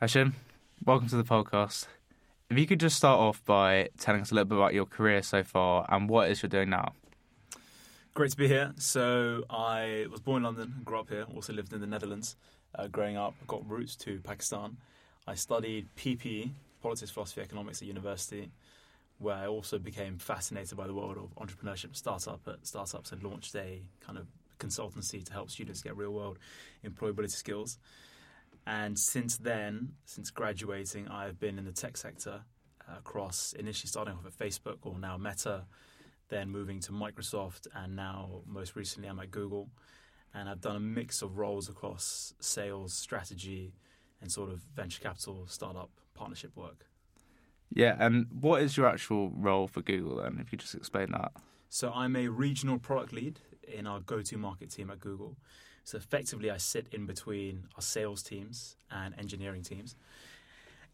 Hashim, welcome to the podcast. If you could just start off by telling us a little bit about your career so far and what it is you're doing now. Great to be here. So I was born in London, grew up here, also lived in the Netherlands. Uh, growing up, got roots to Pakistan. I studied PPE, politics, philosophy, economics at university, where I also became fascinated by the world of entrepreneurship, startup at startups, and launched a kind of consultancy to help students get real world employability skills. And since then, since graduating, I've been in the tech sector uh, across initially starting off at Facebook or now Meta, then moving to Microsoft, and now most recently I'm at Google. And I've done a mix of roles across sales, strategy, and sort of venture capital, startup, partnership work. Yeah, and what is your actual role for Google then? If you just explain that. So I'm a regional product lead in our go-to-market team at Google. So effectively, I sit in between our sales teams and engineering teams.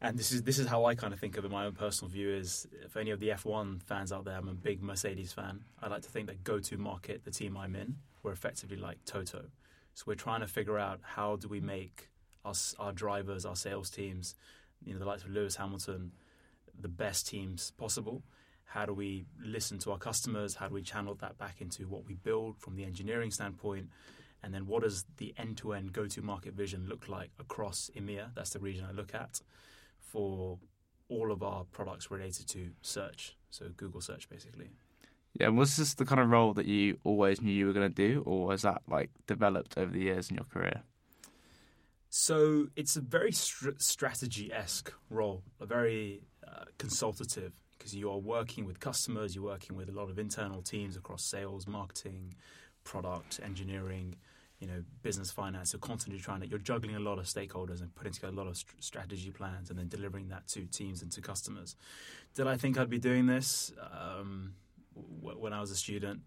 And this is this is how I kind of think of it. My own personal view is, if any of the F1 fans out there, I'm a big Mercedes fan. I like to think that go-to-market, the team I'm in, we're effectively like Toto. So we're trying to figure out how do we make us, our drivers, our sales teams, you know, the likes of Lewis Hamilton, the best teams possible. How do we listen to our customers? How do we channel that back into what we build from the engineering standpoint? And then what does the end to end go to market vision look like across EMEA? That's the region I look at for all of our products related to search. So Google search basically. Yeah, was this the kind of role that you always knew you were going to do, or has that like developed over the years in your career? So it's a very str- strategy esque role, a very uh, consultative, because you are working with customers, you're working with a lot of internal teams across sales, marketing, product, engineering, you know, business finance. You're constantly trying to, you're juggling a lot of stakeholders and putting together a lot of st- strategy plans and then delivering that to teams and to customers. Did I think I'd be doing this um, w- when I was a student?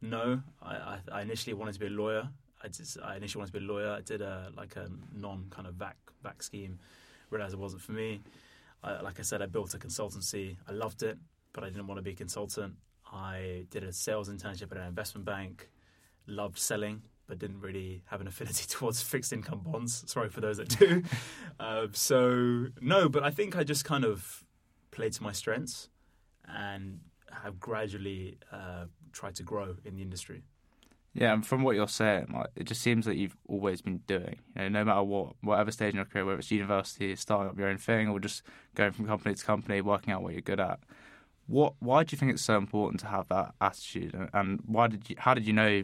No, I, I, I initially wanted to be a lawyer. I, just, I initially wanted to be a lawyer. I did a like a non kind of VAC VAC scheme. Realized it wasn't for me. I, like I said, I built a consultancy. I loved it, but I didn't want to be a consultant. I did a sales internship at an investment bank. Loved selling, but didn't really have an affinity towards fixed income bonds. Sorry for those that do. uh, so no, but I think I just kind of played to my strengths and have gradually uh, tried to grow in the industry. Yeah, and from what you're saying, like it just seems that you've always been doing. You know, no matter what, whatever stage in your career, whether it's university, starting up your own thing, or just going from company to company, working out what you're good at. What? Why do you think it's so important to have that attitude, and, and why did you? How did you know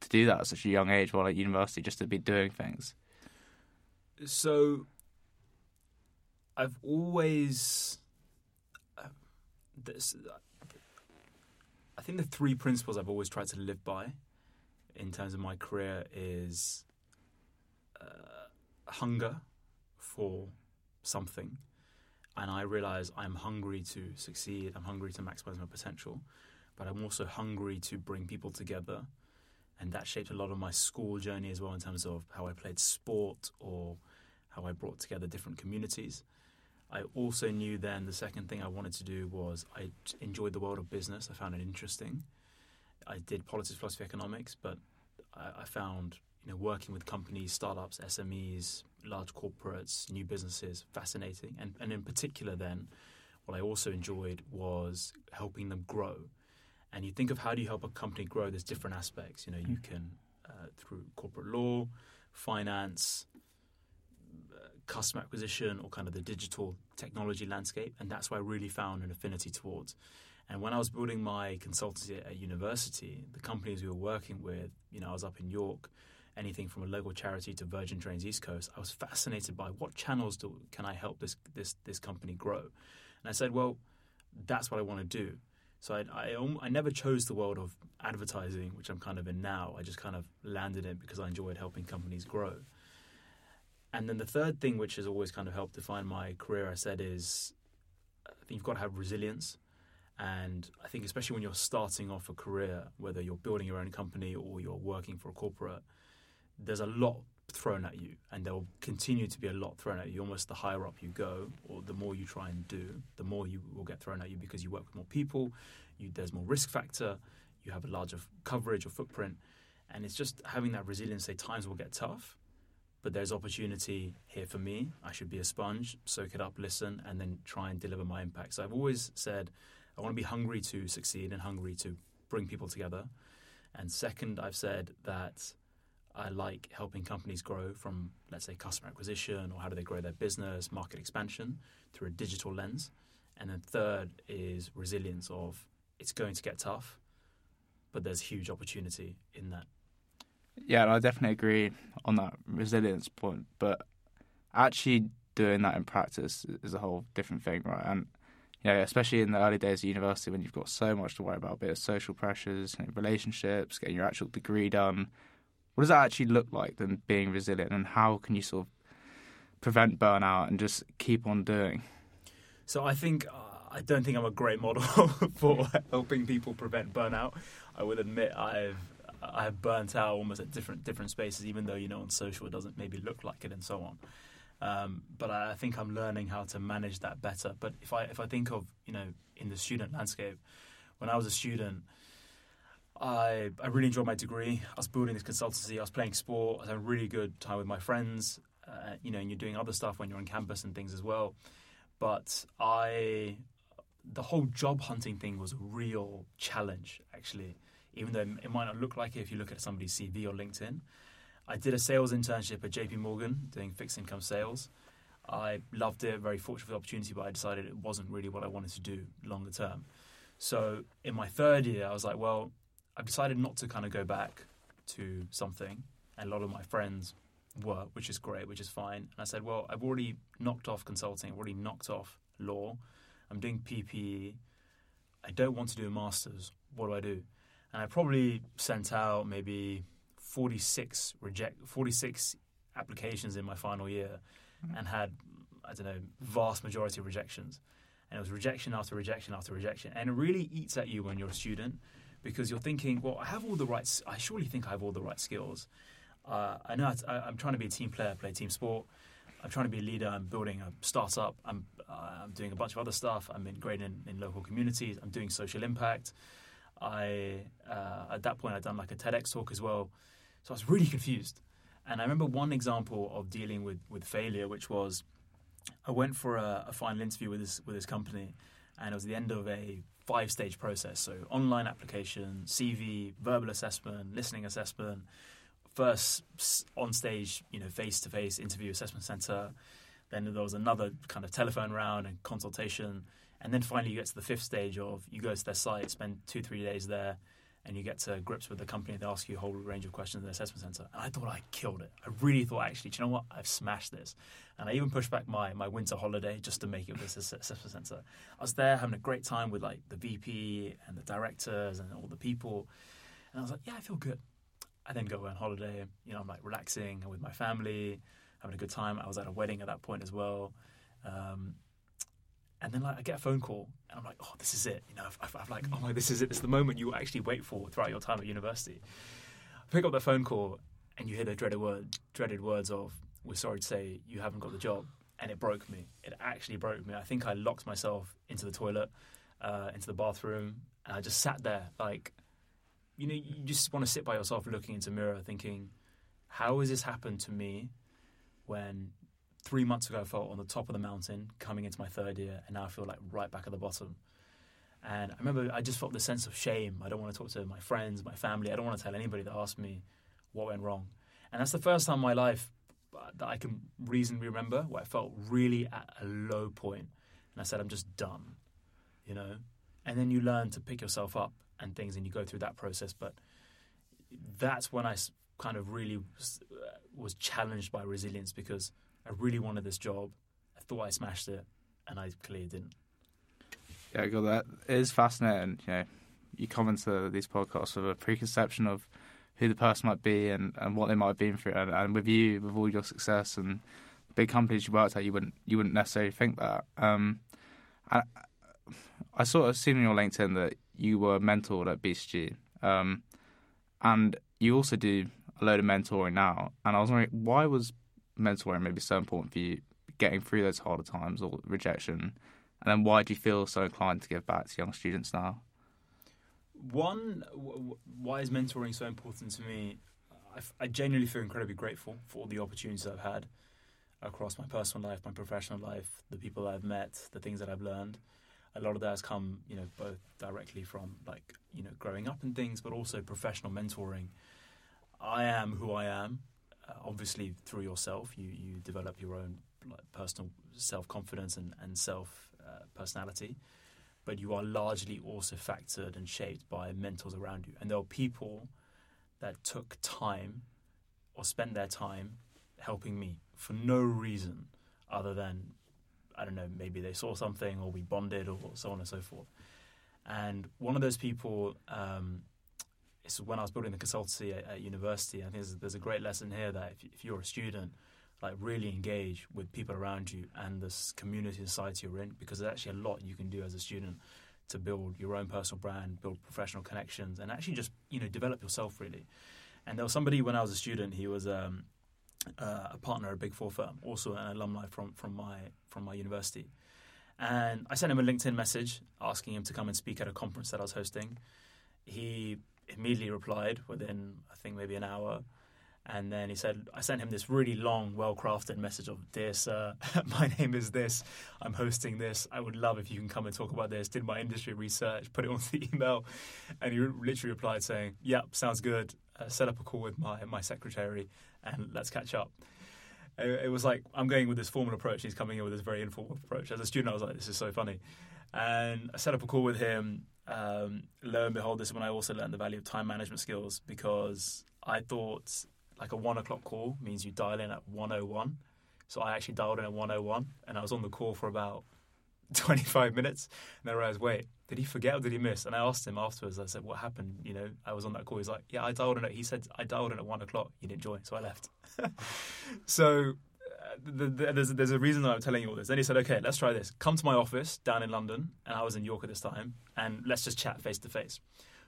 to do that at such a young age while at university, just to be doing things? So, I've always. Uh, this, I think the three principles I've always tried to live by in terms of my career is uh, hunger for something. And I realize I'm hungry to succeed, I'm hungry to maximize my potential, but I'm also hungry to bring people together. And that shaped a lot of my school journey as well, in terms of how I played sport or how I brought together different communities. I also knew then the second thing I wanted to do was I enjoyed the world of business. I found it interesting. I did politics, philosophy, economics, but I, I found you know working with companies, startups, SMEs, large corporates, new businesses fascinating, and and in particular then, what I also enjoyed was helping them grow. And you think of how do you help a company grow? There's different aspects. You know, you can uh, through corporate law, finance, uh, customer acquisition, or kind of the digital technology landscape, and that's why I really found an affinity towards. And when I was building my consultancy at university, the companies we were working with, you know, I was up in York, anything from a local charity to Virgin Trains East Coast, I was fascinated by what channels do, can I help this, this, this company grow? And I said, well, that's what I want to do. So I, I, I never chose the world of advertising, which I'm kind of in now. I just kind of landed in because I enjoyed helping companies grow. And then the third thing, which has always kind of helped define my career, I said, is uh, I think you've got to have resilience. And I think, especially when you're starting off a career, whether you're building your own company or you're working for a corporate, there's a lot thrown at you, and there will continue to be a lot thrown at you. Almost the higher up you go, or the more you try and do, the more you will get thrown at you because you work with more people, you, there's more risk factor, you have a larger coverage or footprint, and it's just having that resilience. Say times will get tough, but there's opportunity here for me. I should be a sponge, soak it up, listen, and then try and deliver my impact. So I've always said I want to be hungry to succeed and hungry to bring people together. And second, I've said that I like helping companies grow from, let's say, customer acquisition or how do they grow their business, market expansion through a digital lens. And then third is resilience of it's going to get tough, but there's huge opportunity in that. Yeah, I definitely agree on that resilience point, but actually doing that in practice is a whole different thing, right? And yeah, especially in the early days of university when you've got so much to worry about, a bit of social pressures, you know, relationships, getting your actual degree done. What does that actually look like than being resilient, and how can you sort of prevent burnout and just keep on doing? So I think uh, I don't think I'm a great model for helping people prevent burnout. I will admit I've I've burnt out almost at different different spaces, even though you know on social it doesn't maybe look like it and so on. Um, but I think I'm learning how to manage that better. But if I if I think of you know in the student landscape, when I was a student, I I really enjoyed my degree. I was building this consultancy. I was playing sport. I had a really good time with my friends. Uh, you know, and you're doing other stuff when you're on campus and things as well. But I, the whole job hunting thing was a real challenge actually. Even though it might not look like it if you look at somebody's CV or LinkedIn. I did a sales internship at JP Morgan doing fixed income sales. I loved it, very fortunate for the opportunity, but I decided it wasn't really what I wanted to do longer term. So in my third year, I was like, well, I've decided not to kind of go back to something. And a lot of my friends were, which is great, which is fine. And I said, well, I've already knocked off consulting, I've already knocked off law. I'm doing PPE. I don't want to do a master's. What do I do? And I probably sent out maybe 46 reject 46 applications in my final year mm-hmm. and had I don't know vast majority of rejections and it was rejection after rejection after rejection and it really eats at you when you're a student because you're thinking well I have all the rights I surely think I have all the right skills. Uh, I know I, am trying to be a team player play team sport. I'm trying to be a leader. I'm building a startup. I'm, uh, I'm doing a bunch of other stuff. I'm integrating in, in local communities. I'm doing social impact. I uh, at that point I'd done like a TEDx talk as well. So I was really confused. And I remember one example of dealing with, with failure, which was I went for a, a final interview with this with this company, and it was the end of a five stage process. So online application, CV, verbal assessment, listening assessment, first on stage, you know, face to face interview assessment center. Then there was another kind of telephone round and consultation, and then finally you get to the fifth stage of you go to their site, spend two three days there, and you get to grips with the company. They ask you a whole range of questions in the assessment center. And I thought I killed it. I really thought, actually, do you know what? I've smashed this. And I even pushed back my, my winter holiday just to make it with this assessment center. I was there having a great time with like the VP and the directors and all the people. And I was like, yeah, I feel good. I then go on holiday. You know, I'm like relaxing with my family, having a good time. I was at a wedding at that point as well. Um, and then like I get a phone call and I'm like, oh, this is it. You know, I've, I've like, oh my, this is it. It's the moment you actually wait for throughout your time at university. I pick up the phone call and you hear the dreaded word, dreaded words of, "We're sorry to say you haven't got the job," and it broke me. It actually broke me. I think I locked myself into the toilet, uh, into the bathroom, and I just sat there like, you know, you just want to sit by yourself, looking into mirror, thinking, how has this happened to me? When three months ago I felt on the top of the mountain coming into my third year, and now I feel like right back at the bottom. And I remember I just felt the sense of shame. I don't want to talk to my friends, my family. I don't want to tell anybody that asked me what went wrong. And that's the first time in my life uh, that I can reasonably remember where I felt really at a low point. And I said, I'm just done, you know? And then you learn to pick yourself up and things, and you go through that process. But that's when I kind of really was uh, challenged by resilience because I really wanted this job. I thought I smashed it, and I clearly didn't. Yeah, got that. Is fascinating. You know, you come into these podcasts with a preconception of who the person might be and, and what they might have been through, and, and with you, with all your success and big companies you worked at, you wouldn't you wouldn't necessarily think that. Um, I, I sort of seen on your LinkedIn that you were mentored at BCG, um, and you also do a load of mentoring now. And I was wondering why was mentoring maybe so important for you getting through those harder times or rejection? And then why do you feel so inclined to give back to young students now? One, why is mentoring so important to me? I, I genuinely feel incredibly grateful for all the opportunities I've had across my personal life, my professional life, the people I've met, the things that I've learned. A lot of that has come, you know, both directly from like you know growing up and things, but also professional mentoring. I am who I am. Obviously, through yourself, you you develop your own like, personal self confidence and and self uh, personality, but you are largely also factored and shaped by mentors around you. And there are people that took time or spent their time helping me for no reason other than I don't know, maybe they saw something or we bonded or so on and so forth. And one of those people um, is when I was building the consultancy at, at university. I think there's, there's, a great lesson here that if, if, you're a student, like really engage with people around you and this community and society you're in, because there's actually a lot you can do as a student to build your own personal brand, build professional connections, and actually just you know develop yourself really. And there was somebody when I was a student. He was um, uh, a partner at a big four firm, also an alumni from from my from my university. And I sent him a LinkedIn message asking him to come and speak at a conference that I was hosting. He immediately replied within I think maybe an hour. And then he said, I sent him this really long, well crafted message of, Dear sir, my name is this. I'm hosting this. I would love if you can come and talk about this. Did my industry research, put it on the email. And he literally replied saying, Yep, sounds good. Uh, set up a call with my, my secretary and let's catch up. It, was like, I'm going with this formal approach. He's coming in with this very informal approach. As a student, I was like, This is so funny. And I set up a call with him. Um, lo and behold, this is when I also learned the value of time management skills because I thought like a one o'clock call means you dial in at 101. So I actually dialed in at 101 and I was on the call for about 25 minutes. And I realized, wait, did he forget or did he miss? And I asked him afterwards, I said, what happened? You know, I was on that call. He's like, yeah, I dialed in at, he said, I dialed in at one o'clock. You didn't join. So I left. so the, the, there's, there's a reason that I'm telling you all this. Then he said, okay, let's try this. Come to my office down in London. And I was in York at this time. And let's just chat face to face.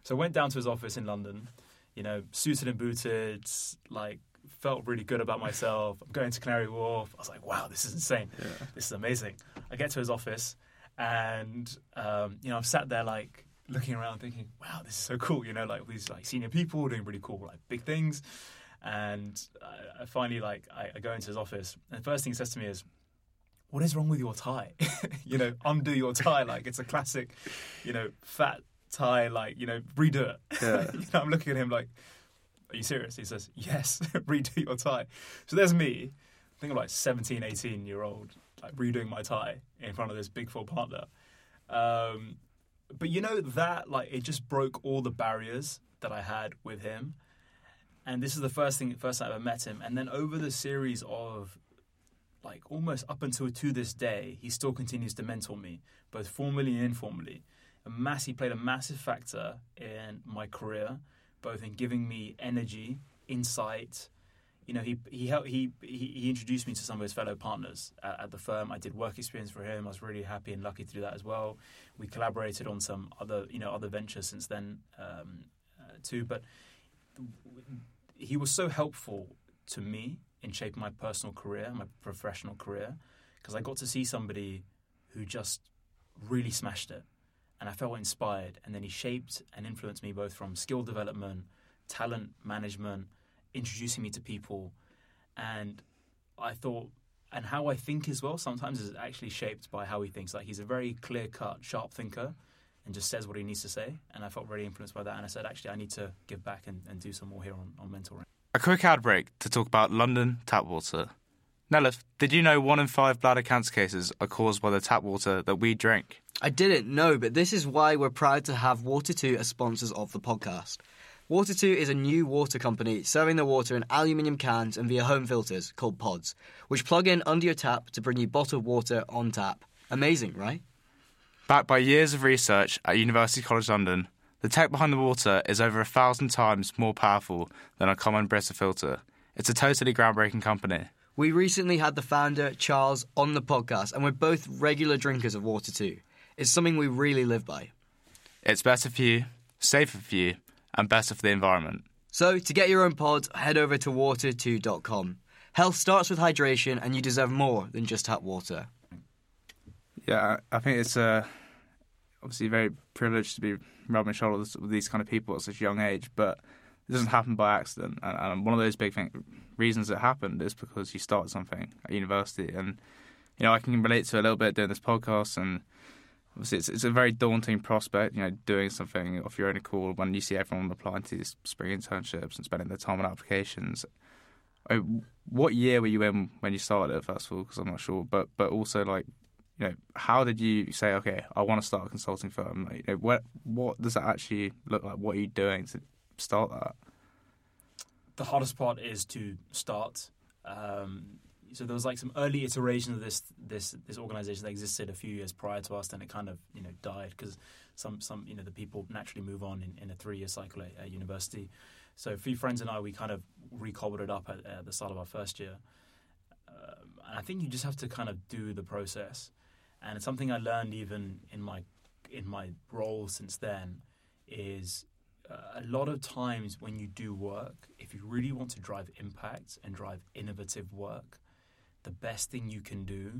So I went down to his office in London you know, suited and booted, like felt really good about myself. I'm going to Canary Wharf. I was like, wow, this is insane. Yeah. This is amazing. I get to his office and, um, you know, I've sat there like looking around thinking, wow, this is so cool. You know, like these like senior people doing really cool, like big things. And I, I finally like, I, I go into his office and the first thing he says to me is, what is wrong with your tie? you know, undo your tie. Like it's a classic, you know, fat tie, like, you know, redo it. Yeah. you know, I'm looking at him like, are you serious? He says, yes, redo your tie. So there's me, I think I'm like 17, 18 year old, like redoing my tie in front of this big four partner. Um, but you know that, like, it just broke all the barriers that I had with him. And this is the first thing, first time I ever met him. And then over the series of like almost up until to this day, he still continues to mentor me, both formally and informally a mass, he played a massive factor in my career, both in giving me energy, insight. You know, he he helped, he he introduced me to some of his fellow partners at, at, the firm. I did work experience for him. I was really happy and lucky to do that as well. We collaborated on some other you know other ventures since then um, uh, too. But he was so helpful to me in shaping my personal career, my professional career, because I got to see somebody who just really smashed it and I felt inspired. And then he shaped and influenced me both from skill development, talent management, introducing me to people, and I thought, and how I think as well. Sometimes is actually shaped by how he thinks. Like he's a very clear cut, sharp thinker. And just says what he needs to say, and I felt very influenced by that. And I said, actually, I need to give back and, and do some more here on, on mentoring. A quick ad break to talk about London tap water. Nelith, did you know one in five bladder cancer cases are caused by the tap water that we drink? I didn't know, but this is why we're proud to have Water2 as sponsors of the podcast. Water2 is a new water company serving the water in aluminium cans and via home filters called pods, which plug in under your tap to bring you bottled water on tap. Amazing, right? Backed by years of research at University College London, the tech behind the water is over a thousand times more powerful than a common Brita filter. It's a totally groundbreaking company. We recently had the founder, Charles, on the podcast, and we're both regular drinkers of Water2. It's something we really live by. It's better for you, safer for you, and better for the environment. So, to get your own pod, head over to water2.com. Health starts with hydration, and you deserve more than just tap water. Yeah, I think it's uh, obviously very privileged to be rubbing shoulders with these kind of people at such a young age, but it doesn't happen by accident. And, and one of those big thing, reasons it happened is because you start something at university. And, you know, I can relate to a little bit doing this podcast. And obviously, it's, it's a very daunting prospect, you know, doing something off your own accord when you see everyone applying to these spring internships and spending their time on applications. Uh, What year were you in when you started it, first of all? Because I'm not sure. But, but also, like, you know, how did you say, okay, I want to start a consulting firm? Like, you know, what what does that actually look like? What are you doing to start that? the hardest part is to start. Um, so there was like some early iterations of this this this organization that existed a few years prior to us, and it kind of you know died because some some you know the people naturally move on in, in a three year cycle at, at university. So a few friends and I we kind of recobbled it up at, at the start of our first year. Um, and I think you just have to kind of do the process, and it's something I learned even in my in my role since then is uh, a lot of times when you do work, if you really want to drive impact and drive innovative work, the best thing you can do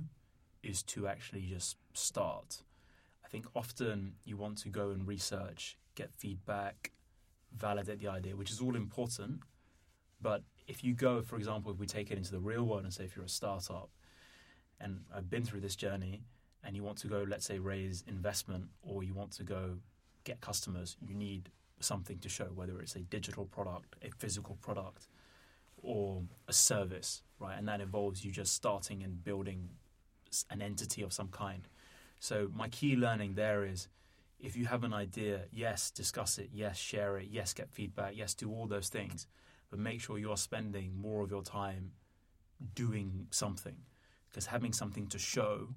is to actually just start. I think often you want to go and research, get feedback, validate the idea, which is all important. But if you go, for example, if we take it into the real world and say if you're a startup, and I've been through this journey, and you want to go, let's say, raise investment, or you want to go get customers, you need something to show, whether it's a digital product, a physical product, or a service, right? And that involves you just starting and building an entity of some kind. So, my key learning there is if you have an idea, yes, discuss it, yes, share it, yes, get feedback, yes, do all those things, but make sure you're spending more of your time doing something. Because having something to show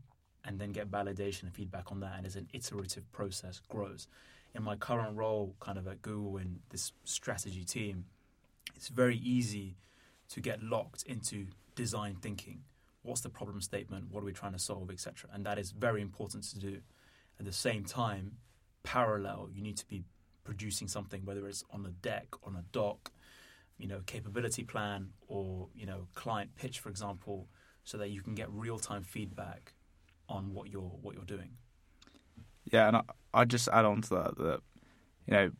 and then get validation and feedback on that, and as an iterative process grows in my current role, kind of at Google in this strategy team, it's very easy to get locked into design thinking. What's the problem statement? What are we trying to solve, etc. And that is very important to do. At the same time, parallel, you need to be producing something, whether it's on a deck, on a doc, you know, capability plan, or you know, client pitch, for example, so that you can get real time feedback on what you're what you're doing. Yeah, and I, I just add on to that that you know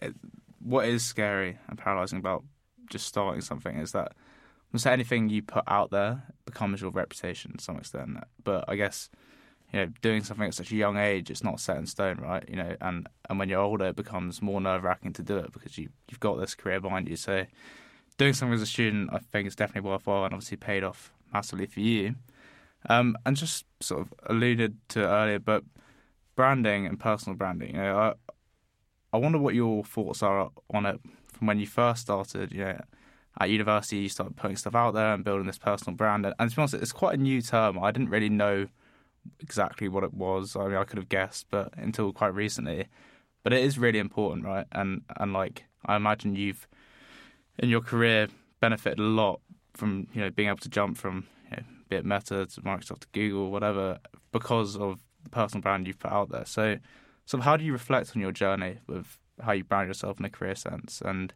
it, what is scary and paralyzing about just starting something is that almost anything you put out there becomes your reputation to some extent. But I guess you know doing something at such a young age, it's not set in stone, right? You know, and and when you're older, it becomes more nerve wracking to do it because you you've got this career behind you. So doing something as a student, I think, is definitely worthwhile and obviously paid off massively for you. Um, and just sort of alluded to earlier, but branding and personal branding. You know, I I wonder what your thoughts are on it from when you first started. You know, at university, you started putting stuff out there and building this personal brand. And, and to be honest, it's quite a new term. I didn't really know exactly what it was. I mean, I could have guessed, but until quite recently. But it is really important, right? And and like I imagine you've in your career benefited a lot from you know being able to jump from be it Meta to Microsoft to Google, whatever, because of the personal brand you've put out there. So, so how do you reflect on your journey with how you brand yourself in a career sense, and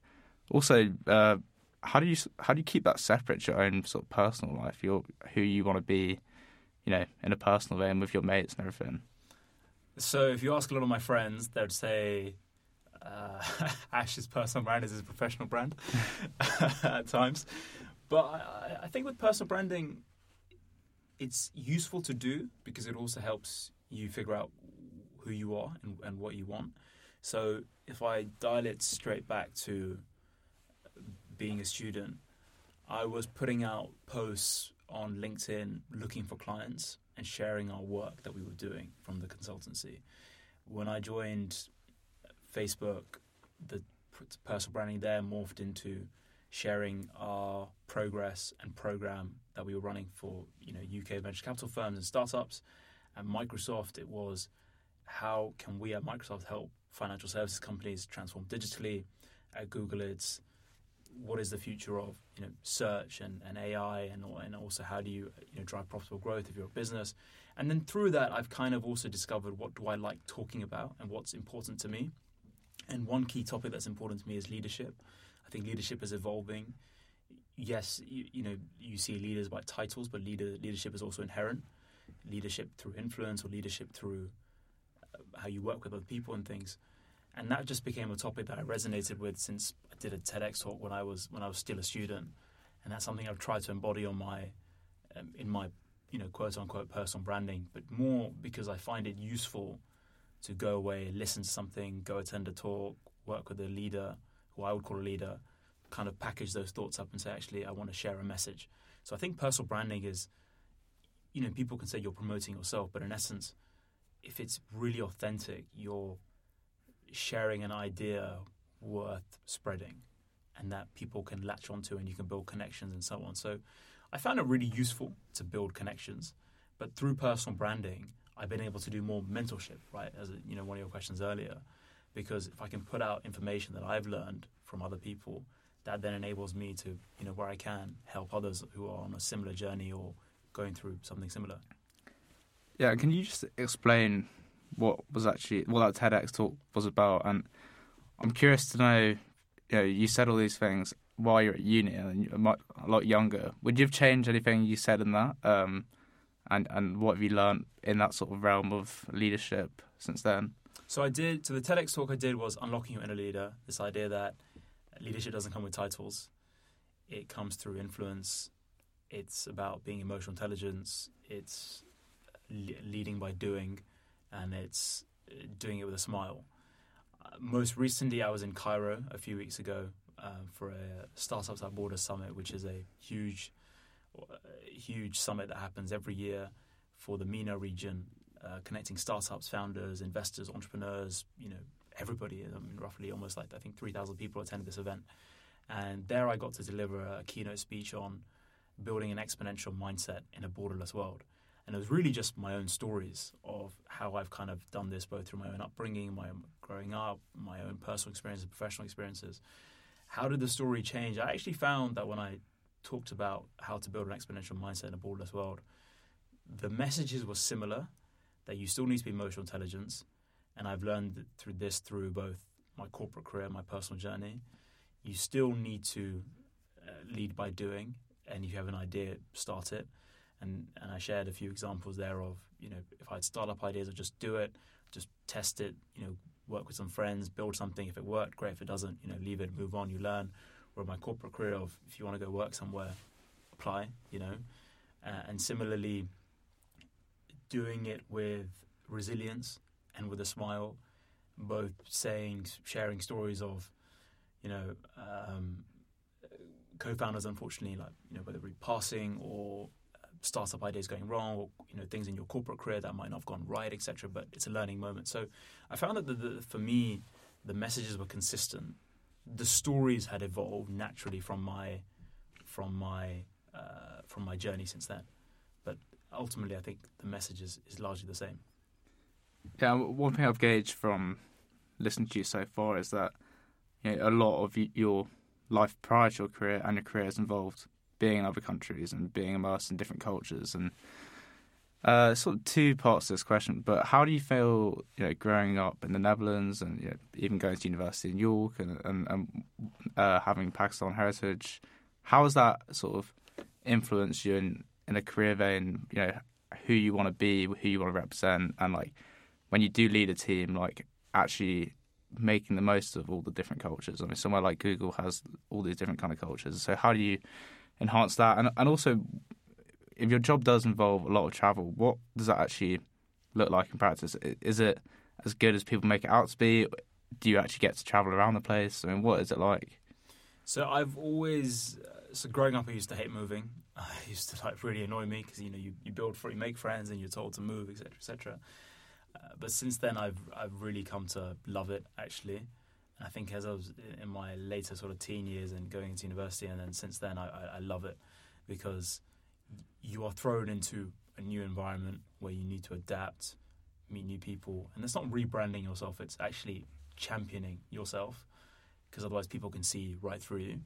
also uh, how do you how do you keep that separate to your own sort of personal life, your who you want to be, you know, in a personal way and with your mates and everything. So if you ask a lot of my friends, they'd say uh, Hash's personal brand is his professional brand at times. But I, I think with personal branding, it's useful to do because it also helps you figure out who you are and, and what you want. So if I dial it straight back to being a student, I was putting out posts on LinkedIn looking for clients and sharing our work that we were doing from the consultancy. When I joined Facebook, the personal branding there morphed into sharing our progress and program that we were running for you know UK venture capital firms and startups. At Microsoft, it was how can we at Microsoft help financial services companies transform digitally? At Google, it's what is the future of you know search and, and AI and and also how do you you know drive profitable growth if you're a business and then through that I've kind of also discovered what do I like talking about and what's important to me and one key topic that's important to me is leadership I think leadership is evolving yes you, you know you see leaders by titles but leader leadership is also inherent. Leadership through influence or leadership through uh, how you work with other people and things. And that just became a topic that I resonated with since I did a TEDx talk when I was when I was still a student, and that's something I've tried to embody on my um, in my you know quote unquote personal branding, but more because I find it useful to go away, listen to something, go attend a talk, work with a leader who I would call a leader, kind of package those thoughts up and say, actually, I want to share a message. So I think personal branding is, you know, people can say you're promoting yourself, but in essence, if it's really authentic, you're sharing an idea worth spreading and that people can latch onto and you can build connections and so on. So I found it really useful to build connections, but through personal branding, I've been able to do more mentorship, right? As you know, one of your questions earlier, because if I can put out information that I've learned from other people, that then enables me to, you know, where I can help others who are on a similar journey or going through something similar. Yeah, can you just explain what was actually what that TEDx talk was about? And I'm curious to know, you know, you said all these things while you're at uni and you're a lot younger. Would you have changed anything you said in that? Um, and and what have you learned in that sort of realm of leadership since then? So I did. So the TEDx talk I did was unlocking your inner leader. This idea that leadership doesn't come with titles; it comes through influence. It's about being emotional intelligence. It's leading by doing, and it's uh, doing it with a smile. Uh, most recently, I was in Cairo a few weeks ago uh, for a Startups Without Borders Summit, which is a huge, uh, huge summit that happens every year for the MENA region, uh, connecting startups, founders, investors, entrepreneurs, you know, everybody. I mean, roughly almost like I think 3,000 people attended this event. And there I got to deliver a keynote speech on building an exponential mindset in a borderless world. And it was really just my own stories of how I've kind of done this both through my own upbringing, my own growing up, my own personal experiences, professional experiences. How did the story change? I actually found that when I talked about how to build an exponential mindset in a borderless world, the messages were similar that you still need to be emotional intelligence. And I've learned through this through both my corporate career my personal journey. You still need to uh, lead by doing. And if you have an idea, start it and and I shared a few examples there of you know if I had startup ideas, I'd just do it, just test it, you know, work with some friends, build something. If it worked, great. If it doesn't, you know, leave it, move on. You learn. Or my corporate career of if you want to go work somewhere, apply. You know, uh, and similarly, doing it with resilience and with a smile, both saying, sharing stories of, you know. Um, co-founders unfortunately like you know whether it be passing or startup ideas going wrong or you know things in your corporate career that might not have gone right etc but it's a learning moment. So i found that the, the, for me the messages were consistent. The stories had evolved naturally from my from my uh, from my journey since then. But ultimately i think the message is, is largely the same yeah one thing i've gauged from listening to you so far is that you know, a lot of your life prior to your career and your career is involved being in other countries and being immersed in different cultures and uh, sort of two parts to this question, but how do you feel, you know, growing up in the Netherlands and you know, even going to university in York and, and, and uh, having Pakistan heritage? How has that sort of influenced you in, in a career vein? You know, who you want to be, who you want to represent, and like when you do lead a team, like actually making the most of all the different cultures. I mean, somewhere like Google has all these different kind of cultures. So how do you enhance that? And and also, if your job does involve a lot of travel, what does that actually look like in practice? Is it as good as people make it out to be? Do you actually get to travel around the place? I mean, what is it like? So I've always, uh, so growing up, I used to hate moving. I used to like really annoy me because you know you, you build for you make friends and you're told to move, etc., etc. Uh, but since then, I've I've really come to love it actually. I think as I was in my later sort of teen years and going into university, and then since then, I, I, I love it because you are thrown into a new environment where you need to adapt, meet new people, and it's not rebranding yourself; it's actually championing yourself because otherwise people can see right through you.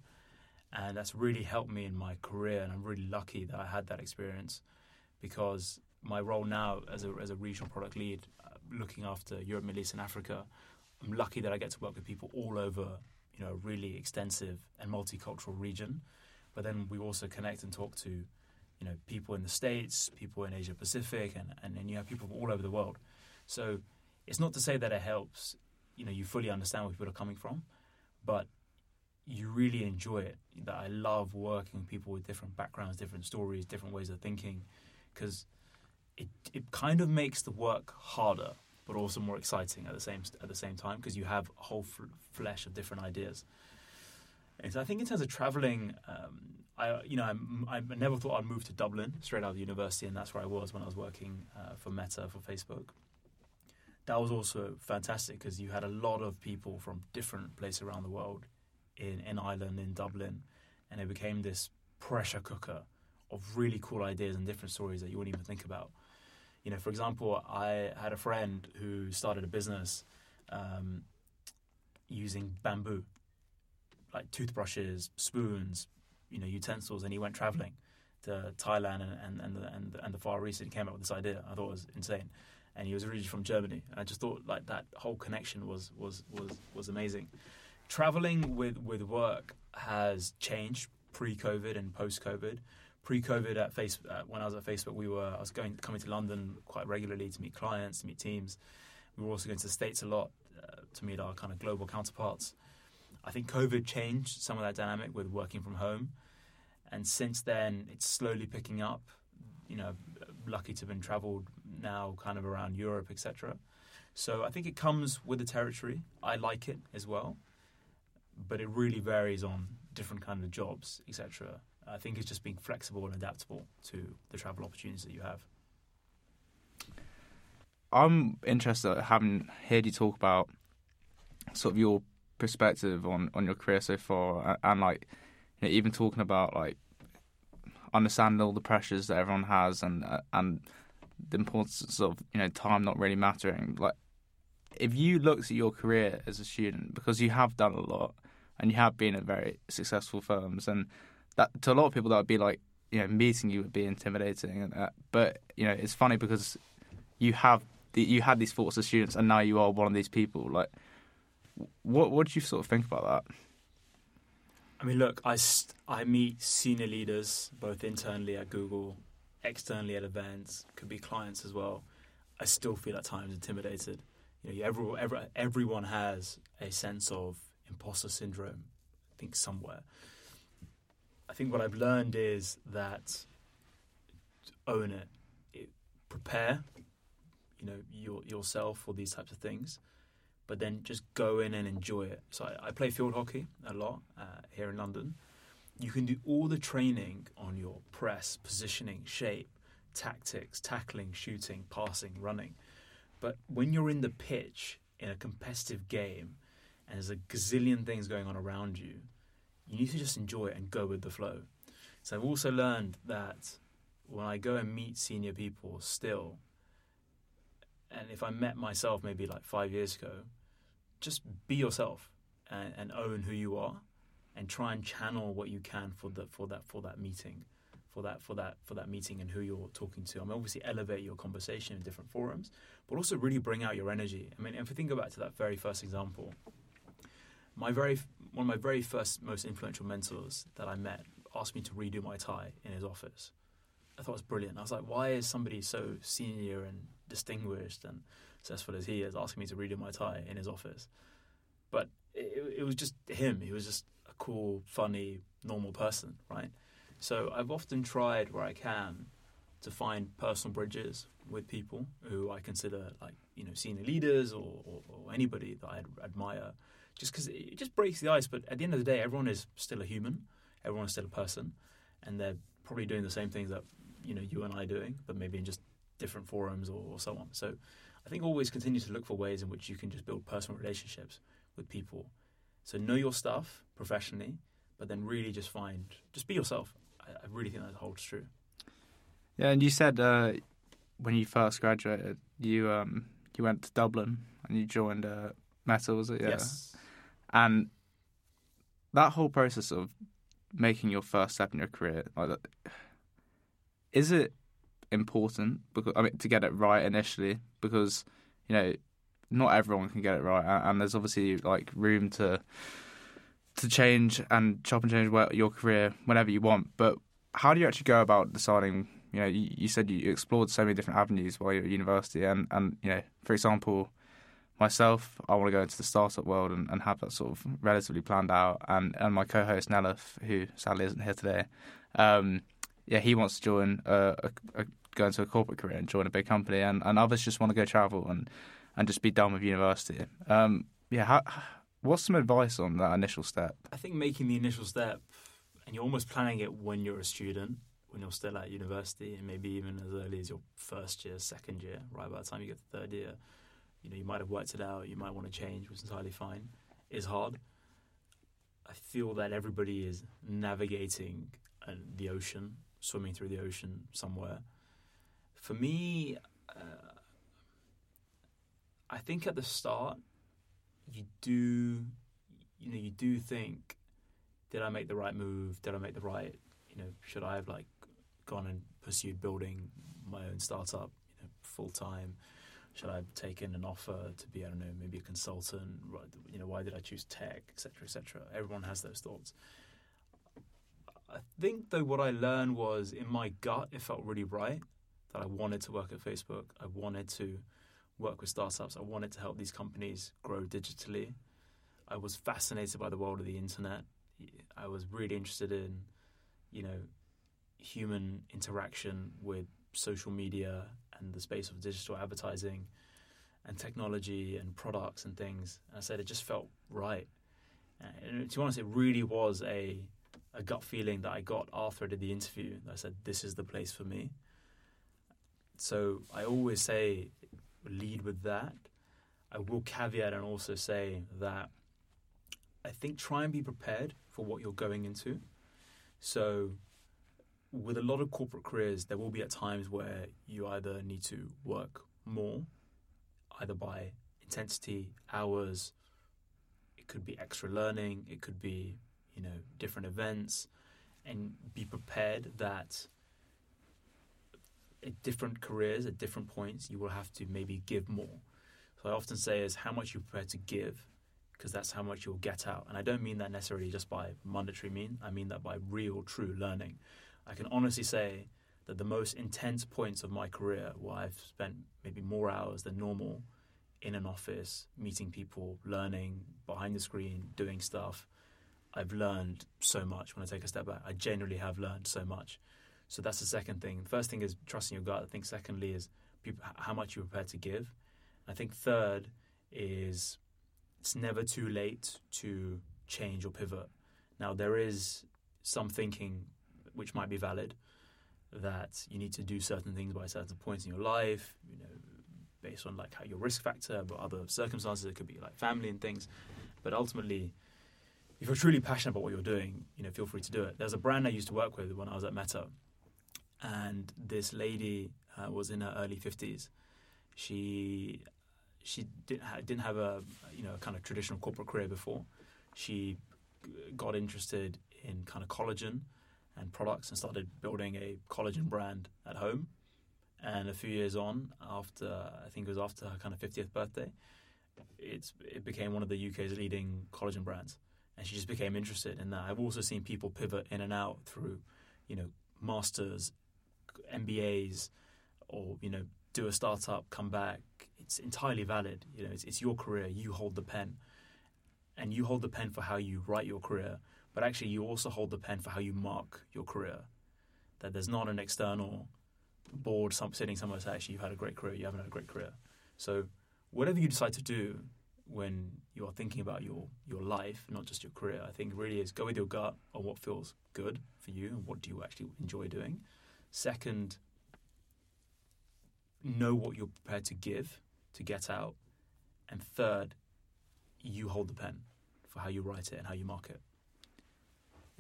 And that's really helped me in my career, and I'm really lucky that I had that experience because my role now as a, as a regional product lead, uh, looking after Europe, Middle East, and Africa, I'm lucky that I get to work with people all over, you know, a really extensive and multicultural region. But then we also connect and talk to, you know, people in the States, people in Asia Pacific, and, and, and you have people from all over the world. So it's not to say that it helps you know you fully understand where people are coming from, but you really enjoy it. That I love working with people with different backgrounds, different stories, different ways of thinking, because it it kind of makes the work harder, but also more exciting at the same at the same time because you have a whole f- flesh of different ideas. And so I think in terms of traveling, um, I you know I'm, I never thought I'd move to Dublin straight out of university, and that's where I was when I was working uh, for Meta for Facebook. That was also fantastic because you had a lot of people from different places around the world in in Ireland, in Dublin, and it became this pressure cooker of really cool ideas and different stories that you wouldn't even think about. You know, for example, I had a friend who started a business um, using bamboo, like toothbrushes, spoons, you know, utensils, and he went traveling to Thailand and and and the, and, and the Far East and came up with this idea. I thought it was insane, and he was originally from Germany. And I just thought like that whole connection was was was was amazing. Traveling with with work has changed pre-COVID and post-COVID. Pre-COVID at face uh, when I was at Facebook, we were I was going coming to London quite regularly to meet clients, to meet teams. We were also going to the States a lot uh, to meet our kind of global counterparts. I think COVID changed some of that dynamic with working from home, and since then it's slowly picking up. You know, lucky to have been travelled now, kind of around Europe, etc. So I think it comes with the territory. I like it as well, but it really varies on different kind of jobs, etc. I think it's just being flexible and adaptable to the travel opportunities that you have. I'm interested, having heard you talk about sort of your perspective on, on your career so far, and, and like you know, even talking about like understanding all the pressures that everyone has, and uh, and the importance of you know time not really mattering. Like, if you looked at your career as a student, because you have done a lot, and you have been at very successful firms, and that to a lot of people that would be like you know meeting you would be intimidating, and uh, but you know it's funny because you have the, you had these thoughts as students, and now you are one of these people. Like, what what do you sort of think about that? I mean, look, I, st- I meet senior leaders both internally at Google, externally at events, could be clients as well. I still feel at times intimidated. You know, every, every, everyone has a sense of imposter syndrome, I think, somewhere. I think what I've learned is that own it, it prepare, you know, your, yourself for these types of things but then just go in and enjoy it. So I, I play field hockey a lot uh, here in London. You can do all the training on your press, positioning, shape, tactics, tackling, shooting, passing, running. But when you're in the pitch in a competitive game and there's a gazillion things going on around you, you need to just enjoy it and go with the flow. So I've also learned that when I go and meet senior people still, and if I met myself maybe like five years ago, just be yourself and, and, own who you are, and try and channel what you can for the for that for that meeting, for that for that for that meeting and who you're talking to. I mean, obviously elevate your conversation in different forums, but also really bring out your energy. I mean, if you think back to that very first example, my very one of my very first most influential mentors that I met asked me to redo my tie in his office. I thought it was brilliant. I was like, why is somebody so senior and distinguished and successful as he is asking me to redo my tie in his office? But it, it was just him. He was just a cool, funny, normal person, right? So I've often tried where I can to find personal bridges with people who I consider like you know senior leaders or, or, or anybody that I admire, just because it just breaks the ice. But at the end of the day, everyone is still a human, everyone is still a person, and they're probably doing the same things that you know you and I are doing, but maybe in just different forums or, or so on. So I think always continue to look for ways in which you can just build personal relationships with people. So know your stuff professionally, but then really just find just be yourself. I, I really think that holds true. Yeah, and you said uh, when you first graduated, you um, you went to Dublin and you joined uh, Meta, was it? Yeah. Yes. And that whole process of making your first step in your career, like, is it important? Because I mean to get it right initially because you know not everyone can get it right and there's obviously like room to to change and chop and change your career whenever you want. But how do you actually go about deciding you know you, you said you explored so many different avenues while you're at university and and you know for example myself, I want to go into the startup world and, and have that sort of relatively planned out. And and my co-host Nelith, who sadly isn't here today, um, yeah, he wants to join a, a, a, go into a corporate career and join a big company, and, and others just want to go travel and and just be done with university. Um, yeah, how, what's some advice on that initial step? I think making the initial step, and you're almost planning it when you're a student, when you're still at university, and maybe even as early as your first year, second year, right by the time you get to third year, you know, you might have worked it out, you might want to change, which is entirely fine, is hard. I feel that everybody is navigating uh, the ocean, swimming through the ocean somewhere. For me, uh, I think at the start, you do, you know, you do think, did I make the right move? Did I make the right, you know, should I have like gone and pursued building my own startup, you know, full time? Should I have taken an offer to be, I don't know, maybe a consultant? You know, why did I choose tech, etc., etc. Everyone has those thoughts. I think though what I learned was in my gut, it felt really right that I wanted to work at Facebook. I wanted to work with startups. I wanted to help these companies grow digitally. I was fascinated by the world of the internet. I was really interested in, you know, human interaction with social media and the space of digital advertising and technology and products and things. And I said it just felt right. And to be honest, it really was a a gut feeling that I got after I did the interview. I said, "This is the place for me." So I always say lead with that. I will caveat and also say that I think try and be prepared for what you're going into. So, with a lot of corporate careers, there will be at times where you either need to work more, either by intensity, hours, it could be extra learning, it could be, you know, different events, and be prepared that at different careers, at different points, you will have to maybe give more. So I often say is how much you're prepared to give, because that's how much you'll get out. And I don't mean that necessarily just by monetary mean. I mean that by real, true learning. I can honestly say that the most intense points of my career, where I've spent maybe more hours than normal in an office, meeting people, learning behind the screen, doing stuff, I've learned so much when I take a step back. I genuinely have learned so much. So that's the second thing. First thing is trusting your gut. I think secondly is people, how much you're prepared to give. I think third is it's never too late to change or pivot. Now there is some thinking which might be valid that you need to do certain things by certain points in your life, you know, based on like how your risk factor, but other circumstances. It could be like family and things. But ultimately, if you're truly passionate about what you're doing, you know, feel free to do it. There's a brand I used to work with when I was at Meta, and this lady uh, was in her early fifties. She she didn't ha- didn't have a you know a kind of traditional corporate career before. She got interested in kind of collagen and products and started building a collagen brand at home. And a few years on, after I think it was after her kind of 50th birthday, it's it became one of the UK's leading collagen brands, and she just became interested in that. I've also seen people pivot in and out through, you know, masters MBAs or you know do a startup, come back. It's entirely valid. You know, it's, it's your career. You hold the pen, and you hold the pen for how you write your career. But actually, you also hold the pen for how you mark your career. That there's not an external board some, sitting somewhere saying, actually, you've had a great career, you haven't had a great career. So, whatever you decide to do when you are thinking about your, your life, not just your career, I think really is go with your gut on what feels good for you and what do you actually enjoy doing. Second, know what you're prepared to give to get out. And third, you hold the pen for how you write it and how you mark it.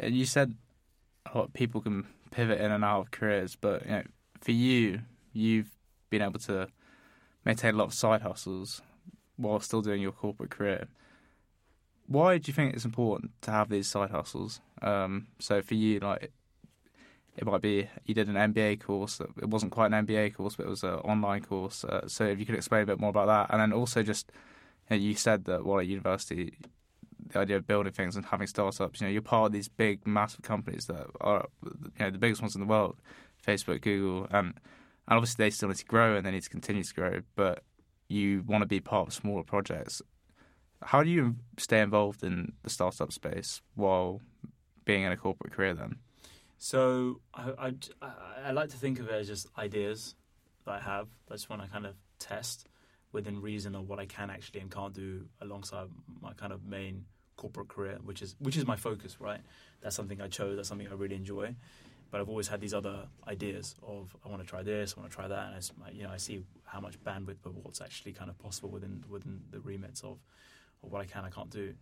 You said a lot of people can pivot in and out of careers, but you know, for you, you've been able to maintain a lot of side hustles while still doing your corporate career. Why do you think it's important to have these side hustles? Um, so for you, like it might be you did an MBA course. It wasn't quite an MBA course, but it was an online course. Uh, so if you could explain a bit more about that, and then also just you, know, you said that while at university, the idea of building things and having startups. You know, you're part of these big, massive companies that are you know the biggest ones in the world, Facebook, Google, and and obviously they still need to grow and they need to continue to grow. But you want to be part of smaller projects. How do you stay involved in the startup space while being in a corporate career then? So I, I, I like to think of it as just ideas that I have. I just want to kind of test within reason of what I can actually and can't do alongside my kind of main corporate career, which is which is my focus, right? That's something I chose. That's something I really enjoy. But I've always had these other ideas of I want to try this, I want to try that, and I, you know I see how much bandwidth, but what's actually kind of possible within within the remits of, of what I can I can't do.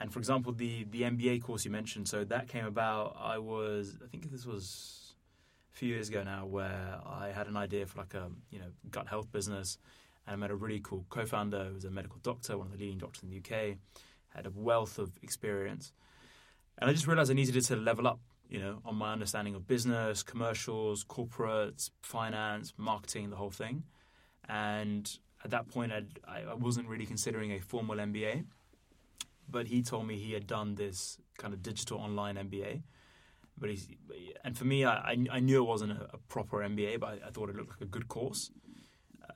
And for example, the the MBA course you mentioned, so that came about. I was, I think this was a few years ago now, where I had an idea for like a you know gut health business, and I met a really cool co-founder who was a medical doctor, one of the leading doctors in the UK, had a wealth of experience, and I just realized I needed to level up, you know, on my understanding of business, commercials, corporates, finance, marketing, the whole thing, and at that point, I'd, I wasn't really considering a formal MBA but he told me he had done this kind of digital online MBA. But he's, and for me, I, I knew it wasn't a, a proper MBA, but I, I, thought it looked like a good course.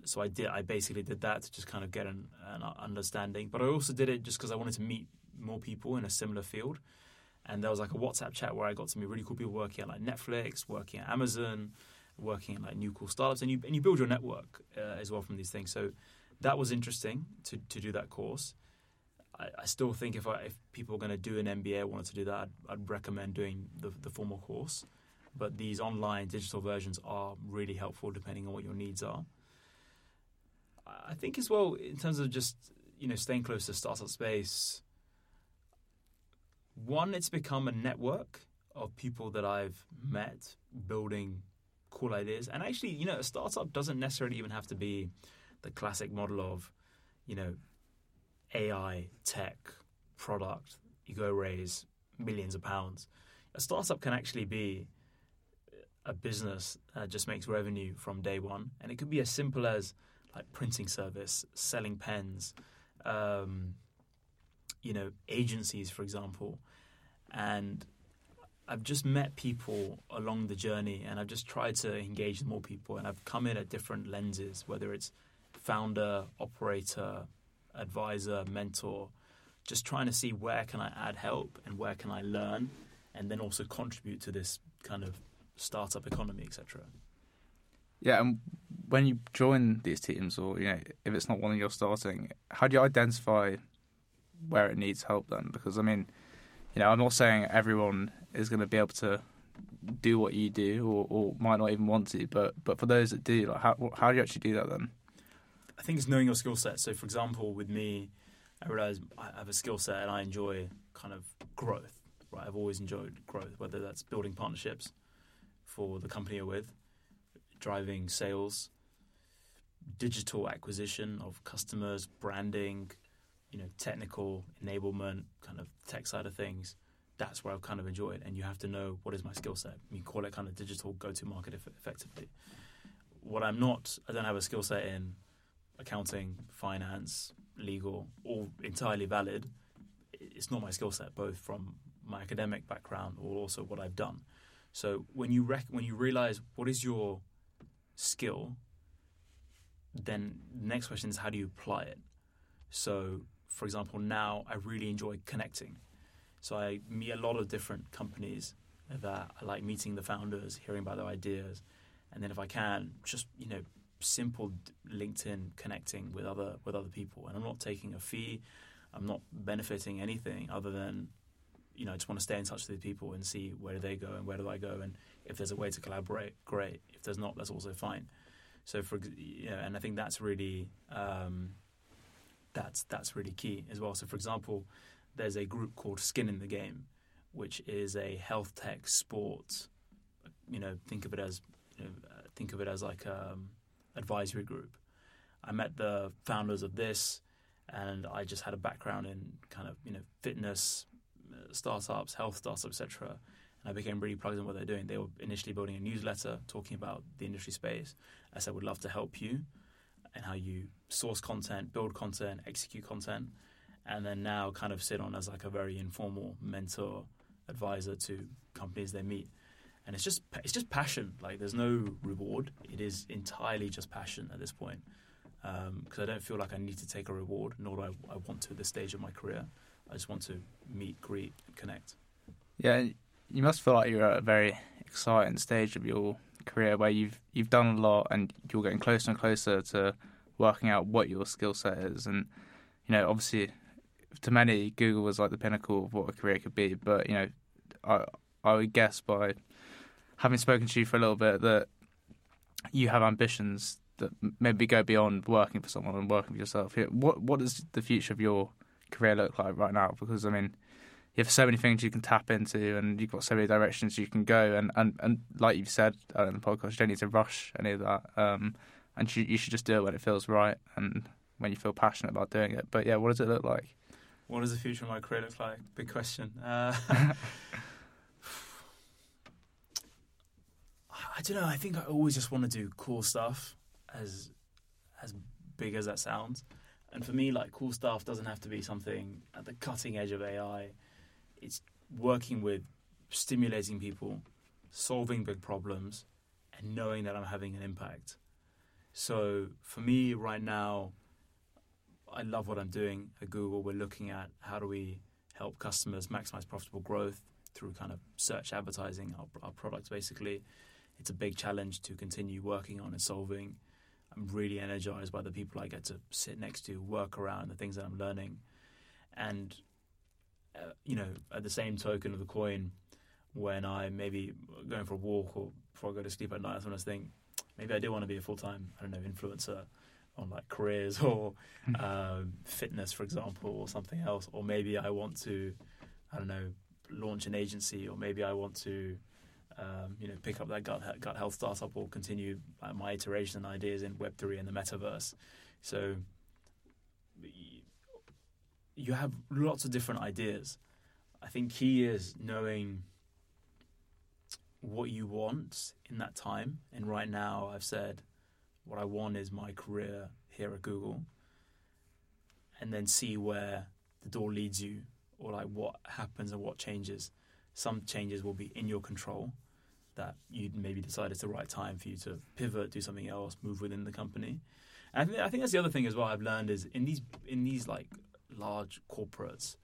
So I did. I basically did that to just kind of get an, an understanding. But I also did it just because I wanted to meet more people in a similar field. And there was like a WhatsApp chat where I got to meet really cool people working at like Netflix, working at Amazon, working at like new cool startups, and you and you build your network uh, as well from these things. So that was interesting to to do that course. I, I still think if I, if people are going to do an MBA, wanted to do that, I'd, I'd recommend doing the, the formal course. But these online digital versions are really helpful depending on what your needs are. I think as well in terms of just you know staying close to startup space. One, it's become a network of people that I've met building cool ideas. And actually, you know, a startup doesn't necessarily even have to be the classic model of, you know, AI tech product, you go raise millions of pounds. A startup can actually be a business that just makes revenue from day one, and it could be as simple as like printing service, selling pens, um, you know, agencies, for example. And I've just met people along the journey, and I've just tried to engage more people, and I've come in at different lenses, whether it's founder, operator, advisor, mentor, just trying to see where can I add help and where can I learn, and then also contribute to this kind of startup economy, etc. Yeah, and when you join these teams, or you know, if it's not one you're starting, how do you identify where it needs help then? Because I mean, you know, I'm not saying everyone is going to be able to do what you do, or, or might not even want to, but but for those that do, like how how do you actually do that then? I think it's knowing your skill set. So, for example, with me, I realize I have a skill set and I enjoy kind of growth. Right, I've always enjoyed growth, whether that's building partnerships for the company you're with, driving sales, digital acquisition of customers, branding, you know, technical enablement, kind of tech side of things. That's where I've kind of enjoyed. And you have to know what is my skill set. You call it kind of digital go-to-market effectively. What I'm not, I don't have a skill set in accounting, finance, legal, all entirely valid. It's not my skill set, both from my academic background or also what I've done. So when you rec- when you realize what is your skill, then the next question is how do you apply it? So, for example, now I really enjoy connecting. So I meet a lot of different companies that I like meeting the founders, hearing about their ideas, and then if I can, just you know simple LinkedIn connecting with other with other people, and I'm not taking a fee. I'm not benefiting anything other than you know I just want to stay in touch with people and see where do they go and where do I go, and if there's a way to collaborate, great. If there's not, that's also fine. So for you know, and I think that's really um, that's that's really key as well. So for example, there's a group called Skin in the Game, which is a health tech sport. You know, think of it as you know, think of it as like um, advisory group. I met the founders of this, and I just had a background in kind of you know fitness startups, health startups, etc. And I became really plugged in what they're doing. They were initially building a newsletter talking about the industry space. I said, "Would love to help you." And how you source content, build content, execute content, and then now kind of sit on as like a very informal mentor advisor to companies they meet and it's just it's just passion. Like there's no reward. It is entirely just passion at this point. Um, because I don't feel like I need to take a reward, nor do I, I want to at this stage of my career. I just want to meet, greet, connect. Yeah, you must feel like you're at a very exciting stage of your career where you've you've done a lot and you're getting closer and closer to working out what your skill set is. And you know, obviously, to many, Google was like the pinnacle of what a career could be. But you know, I I would guess by having spoken to you for a little bit that you have ambitions that maybe go beyond working for someone and working for yourself. What what does the future of your career look like right now? Because I mean, you have so many things you can tap into, and you've got so many directions you can go. And and, and like you've said uh, in the podcast, you don't need to rush any of that. Um, and you, you should just do it when it feels right and when you feel passionate about doing it. But yeah, what does it look like? What does the future of my career look like? Big question. Uh, I don't know. I think I always just want to do cool stuff, as as big as that sounds. And for me, like cool stuff doesn't have to be something at the cutting edge of AI. It's working with, stimulating people, solving big problems, and knowing that I'm having an impact. So for me, right now, I love what I'm doing at Google. We're looking at how do we help customers maximize profitable growth through kind of search advertising, our, our products basically. It's a big challenge to continue working on and solving. I'm really energized by the people I get to sit next to, work around, the things that I'm learning. And, uh, you know, at the same token of the coin, when I maybe going for a walk or before I go to sleep at night, I sometimes think maybe I do want to be a full time, I don't know, influencer on like careers or um, fitness, for example, or something else. Or maybe I want to, I don't know, launch an agency, or maybe I want to um, you know, pick up that gut, gut health startup or continue my iterations and ideas in Web3 and the metaverse. So you have lots of different ideas. I think key is knowing what you want in that time. And right now, I've said what I want is my career here at Google, and then see where the door leads you, or like what happens and what changes. Some changes will be in your control, that you maybe decide it's the right time for you to pivot, do something else, move within the company. And I think, I think that's the other thing as well I've learned is in these in these like large corporates,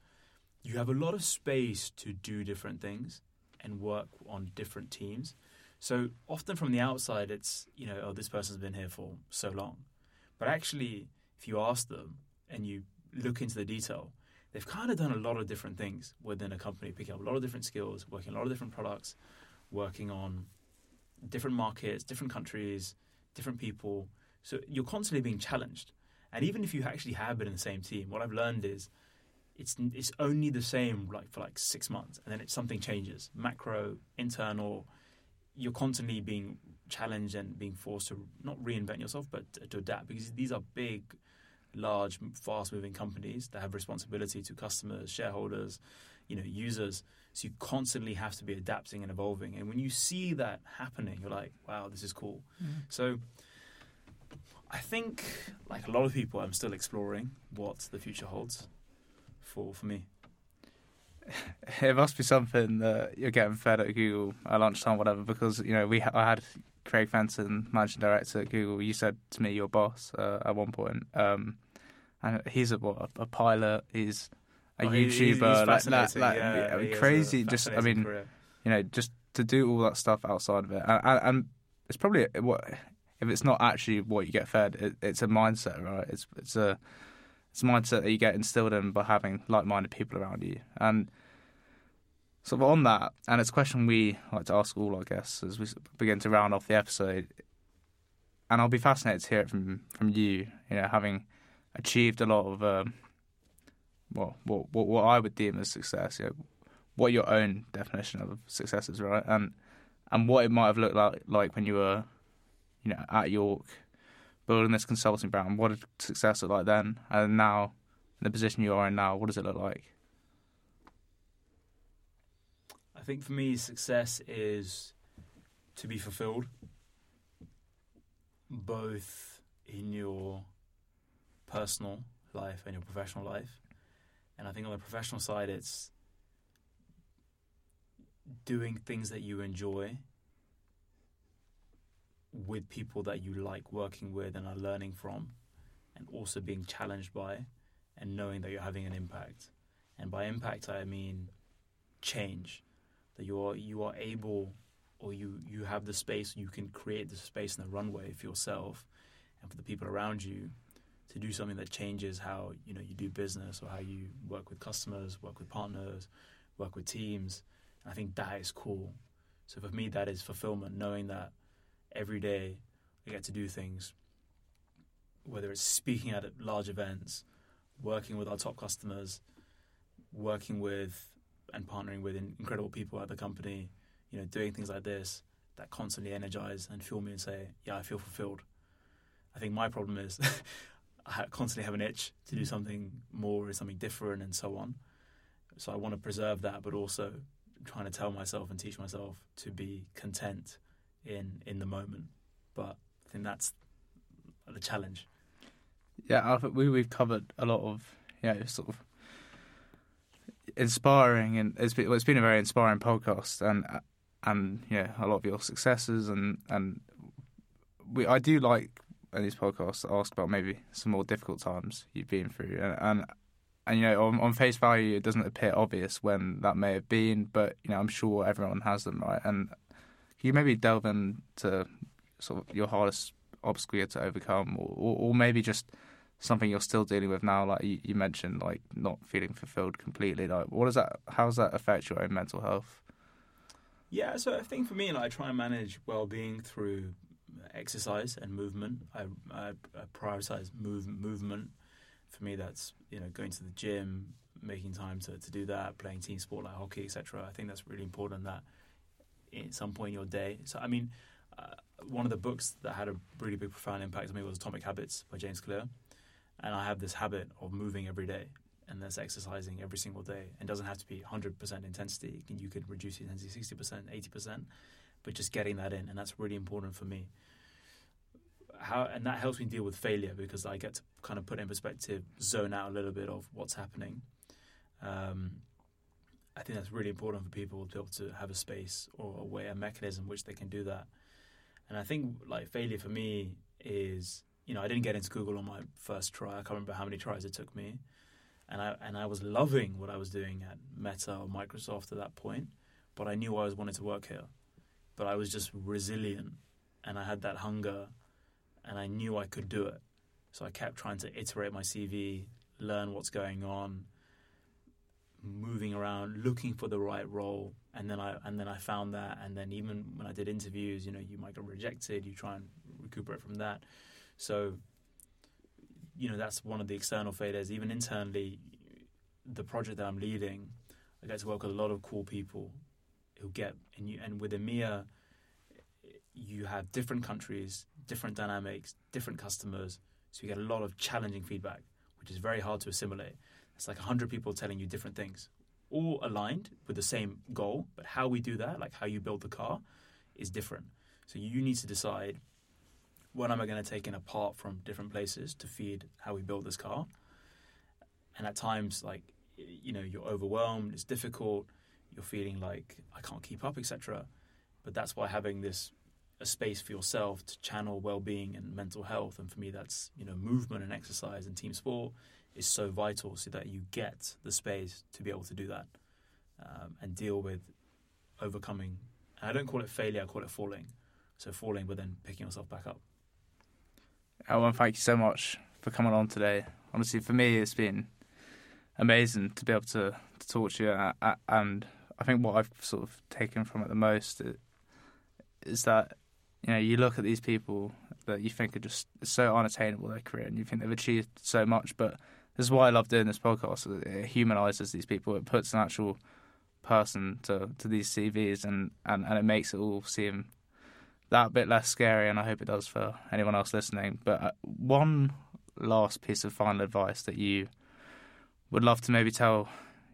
you have a lot of space to do different things and work on different teams. So often from the outside, it's you know, oh, this person's been here for so long, but actually, if you ask them and you look into the detail, they've kind of done a lot of different things within a company, picking up a lot of different skills, working a lot of different products, working on different markets, different countries, different people. So you're constantly being challenged. And even if you actually have been in the same team, what I've learned is it's it's only the same like for like six months, and then it, something changes, macro, internal. You're constantly being challenged and being forced to not reinvent yourself, but to adapt because these are big, large, fast-moving companies that have responsibility to customers, shareholders, you know, users. So you constantly have to be adapting and evolving. And when you see that happening, you're like, wow, this is cool. Mm. So I think, like a lot of people, I'm still exploring what the future holds for for me. It must be something that you're getting fed at Google at lunchtime, whatever. Because you know, we ha- I had Craig Fenton, managing director at Google. You said to me, your boss uh, at one point, um, and he's a what a pilot. He's a oh, YouTuber, he's, he's like that, like, yeah, I mean, crazy. Just, I mean, career. you know, just to do all that stuff outside of it, and, and, and it's probably what if it's not actually what you get fed, it, it's a mindset, right? It's it's a it's a mindset that you get instilled in by having like-minded people around you, and sort of on that, and it's a question we like to ask all our guests as we begin to round off the episode. And I'll be fascinated to hear it from from you. You know, having achieved a lot of um, well, what, what what I would deem as success. You know, what your own definition of success is, right? And and what it might have looked like like when you were, you know, at York, building this consulting brand. What did success look like then? And now, in the position you are in now, what does it look like? I think for me, success is to be fulfilled, both in your personal life and your professional life. And I think on the professional side, it's doing things that you enjoy with people that you like working with and are learning from, and also being challenged by and knowing that you're having an impact. And by impact, I mean change. That you are you are able, or you you have the space. You can create the space and the runway for yourself and for the people around you to do something that changes how you know you do business or how you work with customers, work with partners, work with teams. And I think that is cool. So for me, that is fulfillment, knowing that every day I get to do things, whether it's speaking at large events, working with our top customers, working with and partnering with incredible people at the company, you know, doing things like this that constantly energize and fuel me and say, yeah, I feel fulfilled. I think my problem is I constantly have an itch to do mm. something more or something different and so on. So I want to preserve that, but also trying to tell myself and teach myself to be content in in the moment. But I think that's the challenge. Yeah, I think we we've covered a lot of you know sort of inspiring, and it's been, well, it's been a very inspiring podcast, and and yeah, a lot of your successes, and and we I do like in these podcasts ask about maybe some more difficult times you've been through, and and, and you know on, on face value it doesn't appear obvious when that may have been, but you know I'm sure everyone has them, right? And you maybe delve into sort of your hardest obstacle to overcome, or, or, or maybe just something you're still dealing with now, like you, you, mentioned, like not feeling fulfilled completely. Like, what does that? How does that affect your own mental health? Yeah, so I think for me, like, I try and manage well-being through exercise and movement. I, I, I prioritize move, movement. For me, that's you know going to the gym, making time to, to do that, playing team sport like hockey, etc. I think that's really important. That at some point in your day. So I mean, uh, one of the books that had a really big, profound impact on me was Atomic Habits by James Clear and I have this habit of moving every day and that's exercising every single day. And doesn't have to be 100% intensity. You could reduce the intensity 60%, 80%, but just getting that in, and that's really important for me. How and that helps me deal with failure because I get to kind of put in perspective, zone out a little bit of what's happening. Um, I think that's really important for people to be able to have a space or a way, a mechanism which they can do that. And I think like failure for me is you know, I didn't get into Google on my first try. I can't remember how many tries it took me, and I and I was loving what I was doing at Meta or Microsoft at that point. But I knew I was wanted to work here. But I was just resilient, and I had that hunger, and I knew I could do it. So I kept trying to iterate my CV, learn what's going on, moving around, looking for the right role, and then I and then I found that. And then even when I did interviews, you know, you might get rejected. You try and recuperate from that. So, you know, that's one of the external failures. Even internally, the project that I'm leading, I get to work with a lot of cool people who get and you and with EMEA, you have different countries, different dynamics, different customers. So you get a lot of challenging feedback, which is very hard to assimilate. It's like hundred people telling you different things, all aligned with the same goal, but how we do that, like how you build the car, is different. So you need to decide what am I going to take in apart from different places to feed how we build this car? And at times, like, you know, you're overwhelmed, it's difficult, you're feeling like I can't keep up, etc. But that's why having this a space for yourself to channel well-being and mental health, and for me, that's you know, movement and exercise and team sport is so vital, so that you get the space to be able to do that um, and deal with overcoming. And I don't call it failure; I call it falling. So falling, but then picking yourself back up. Elwyn, thank you so much for coming on today. Honestly, for me, it's been amazing to be able to, to talk to you. And I think what I've sort of taken from it the most is that you know you look at these people that you think are just so unattainable their career, and you think they've achieved so much. But this is why I love doing this podcast. It humanizes these people. It puts an actual person to to these CVs, and, and, and it makes it all seem that bit less scary, and I hope it does for anyone else listening. But uh, one last piece of final advice that you would love to maybe tell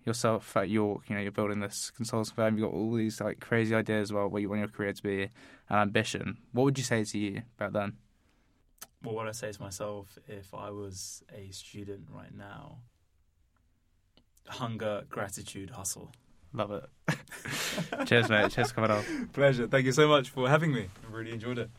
yourself at York, you know, you're building this consulting firm, you've got all these like crazy ideas about what you want your career to be and ambition. What would you say to you back then? Well, what I say to myself if I was a student right now hunger, gratitude, hustle. Love it. Cheers, mate. Cheers coming on. Pleasure. Thank you so much for having me. I really enjoyed it.